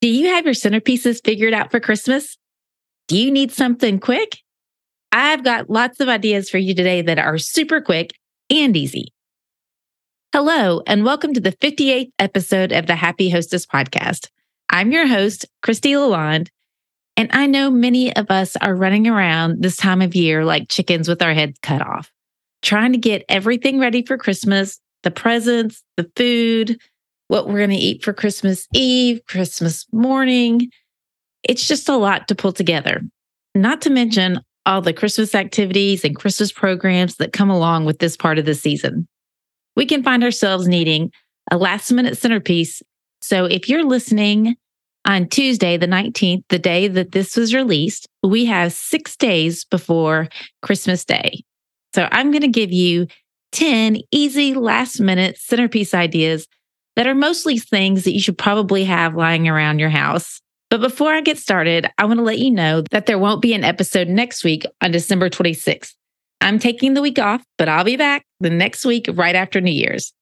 Do you have your centerpieces figured out for Christmas? Do you need something quick? I've got lots of ideas for you today that are super quick and easy. Hello, and welcome to the 58th episode of the Happy Hostess podcast. I'm your host, Kristie LaLonde, and I know many of us are running around this time of year like chickens with our heads cut off, trying to get everything ready for Christmas the presents, the food, what we're going to eat for Christmas Eve, Christmas morning. It's just a lot to pull together, not to mention all the Christmas activities and Christmas programs that come along with this part of the season. We can find ourselves needing a last minute centerpiece. So if you're listening on Tuesday, the 19th, the day that this was released, we have six days before Christmas Day. So I'm going to give you 10 easy last minute centerpiece ideas that are mostly things that you should probably have lying around your house. But before I get started, I want to let you know that there won't be an episode next week on December 26th. I'm taking the week off, but I'll be back the next week right after New Year's.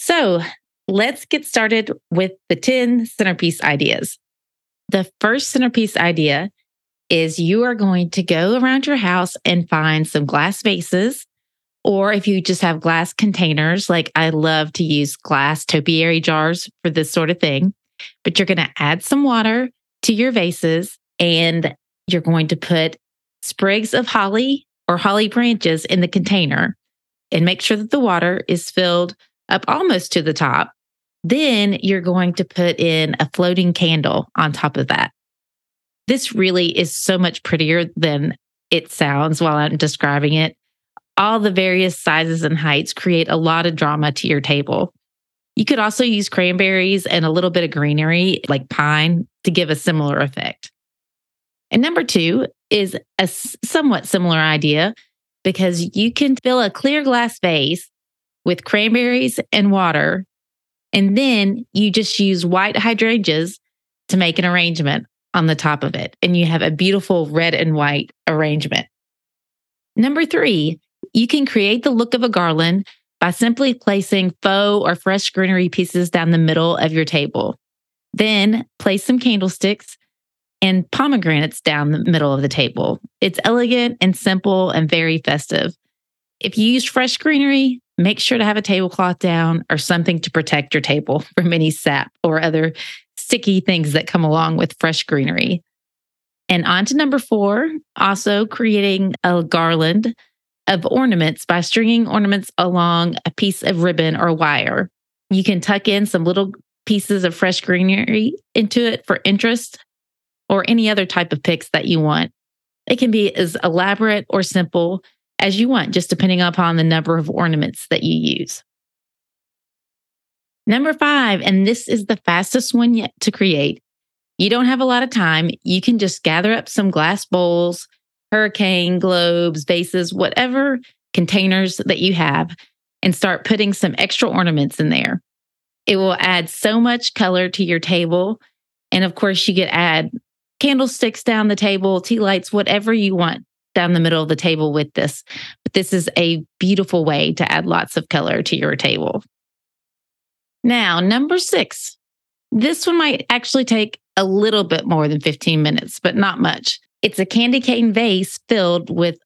So let's get started with the 10 centerpiece ideas. The first centerpiece idea is you are going to go around your house and find some glass vases or if you just have glass containers, like I love to use glass topiary jars for this sort of thing, but you're going to add some water to your vases and you're going to put sprigs of holly or holly branches in the container and make sure that the water is filled up almost to the top. Then you're going to put in a floating candle on top of that. This really is so much prettier than it sounds while I'm describing it all the various sizes and heights create a lot of drama to your table. You could also use cranberries and a little bit of greenery like pine to give a similar effect. And number two is a somewhat similar idea because you can fill a clear glass vase with cranberries and water, and then you just use white hydrangeas to make an arrangement on the top of it. And you have a beautiful red and white arrangement. Number three you can create the look of a garland by simply placing faux or fresh greenery pieces down the middle of your table. Then place some candlesticks and pomegranates down the middle of the table. It's elegant and simple and very festive. If you use fresh greenery, make sure to have a tablecloth down or something to protect your table from any sap or other sticky things that come along with fresh greenery. And on to number four, also creating a garland of ornaments by stringing ornaments along a piece of ribbon or wire. You can tuck in some little pieces of fresh greenery into it for interest or any other type of picks that you want. It can be as elaborate or simple as you want, just depending upon the number of ornaments that you use. Number five, and this is the fastest one yet to create. You don't have a lot of time. You can just gather up some glass bowls, hurricane globes, vases, whatever containers that you have, and start putting some extra ornaments in there. It will add so much color to your table. And of course, you could add candlesticks down the table, tea lights, whatever you want down the middle of the table with this. But this is a beautiful way to add lots of color to your table. Now, number six. This one might actually take a little bit more than 15 minutes, but not much. It's a candy cane vase filled with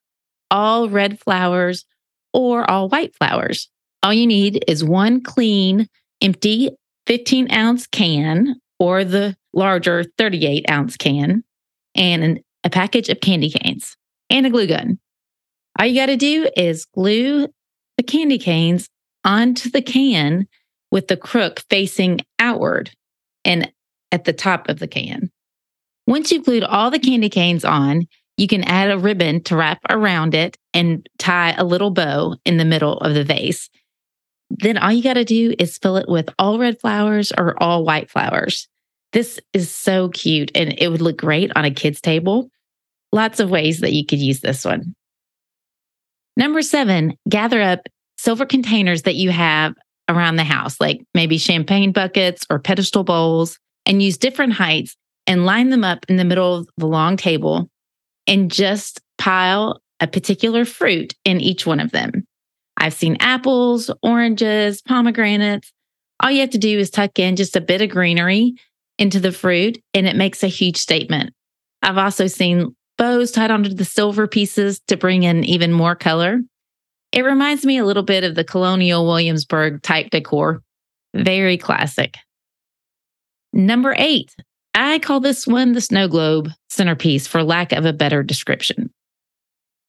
all red flowers or all white flowers. All you need is one clean, empty 15 ounce can or the larger 38 ounce can and an, a package of candy canes and a glue gun. All you got to do is glue the candy canes onto the can with the crook facing outward and at the top of the can. Once you've glued all the candy canes on, you can add a ribbon to wrap around it and tie a little bow in the middle of the vase. Then all you got to do is fill it with all red flowers or all white flowers. This is so cute and it would look great on a kid's table. Lots of ways that you could use this one. Number seven, gather up silver containers that you have around the house, like maybe champagne buckets or pedestal bowls, and use different heights and line them up in the middle of the long table and just pile a particular fruit in each one of them. I've seen apples, oranges, pomegranates. All you have to do is tuck in just a bit of greenery into the fruit and it makes a huge statement. I've also seen bows tied onto the silver pieces to bring in even more color. It reminds me a little bit of the colonial Williamsburg type decor. Very classic. Number eight, I call this one the snow globe centerpiece for lack of a better description.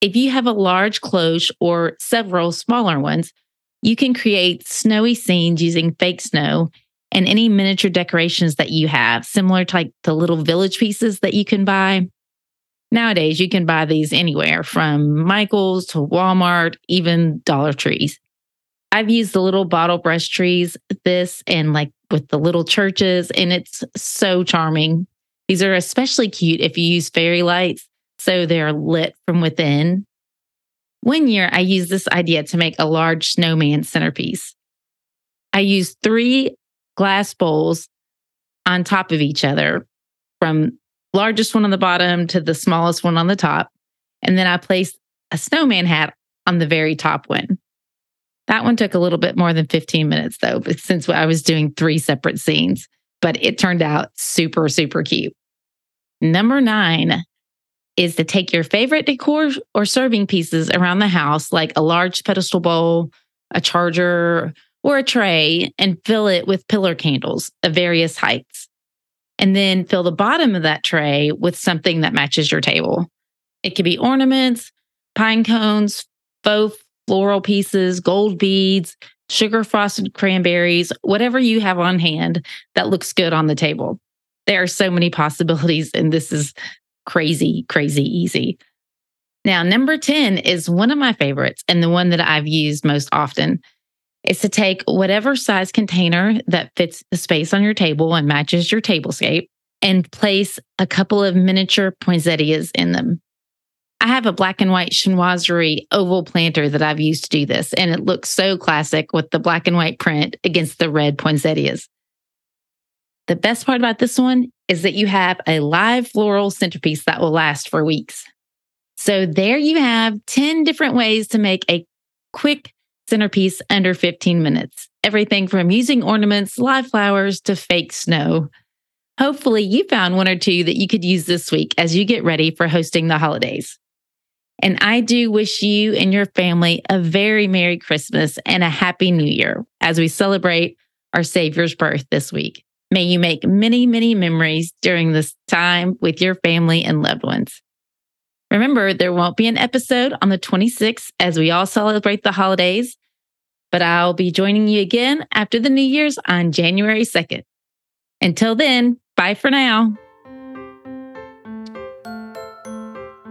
If you have a large cloche or several smaller ones, you can create snowy scenes using fake snow and any miniature decorations that you have, similar to like the little village pieces that you can buy. Nowadays, you can buy these anywhere from Michael's to Walmart, even Dollar Trees. I've used the little bottle brush trees, this and like with the little churches, and it's so charming. These are especially cute if you use fairy lights, so they're lit from within. One year, I used this idea to make a large snowman centerpiece. I used three glass bowls on top of each other from largest one on the bottom to the smallest one on the top. And then I placed a snowman hat on the very top one. That one took a little bit more than 15 minutes though, but since I was doing three separate scenes, but it turned out super, super cute. Number nine is to take your favorite decor or serving pieces around the house, like a large pedestal bowl, a charger, or a tray, and fill it with pillar candles of various heights. And then fill the bottom of that tray with something that matches your table. It could be ornaments, pine cones, faux floral pieces, gold beads, sugar frosted cranberries, whatever you have on hand that looks good on the table. There are so many possibilities, and this is crazy, crazy easy. Now, number 10 is one of my favorites and the one that I've used most often. Is to take whatever size container that fits the space on your table and matches your tablescape and place a couple of miniature poinsettias in them. I have a black and white chinoiserie oval planter that I've used to do this, and it looks so classic with the black and white print against the red poinsettias. The best part about this one is that you have a live floral centerpiece that will last for weeks. So there you have 10 different ways to make a quick centerpiece under 15 minutes. Everything from using ornaments, live flowers to fake snow. Hopefully, you found one or two that you could use this week as you get ready for hosting the holidays. And I do wish you and your family a very Merry Christmas and a Happy New Year as we celebrate our Savior's birth this week. May you make many, many memories during this time with your family and loved ones. Remember, there won't be an episode on the 26th as we all celebrate the holidays, but I'll be joining you again after the New Year's on January 2nd. Until then, bye for now.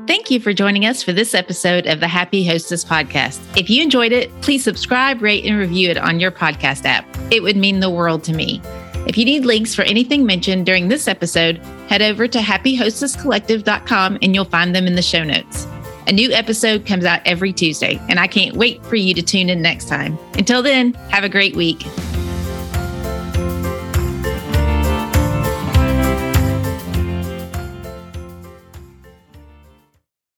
Thank you for joining us for this episode of the Happy Hostess podcast. If you enjoyed it, please subscribe, rate, and review it on your podcast app. It would mean the world to me. If you need links for anything mentioned during this episode, head over to happyhostesscollective.com and you'll find them in the show notes. A new episode comes out every Tuesday, and I can't wait for you to tune in next time. Until then, have a great week.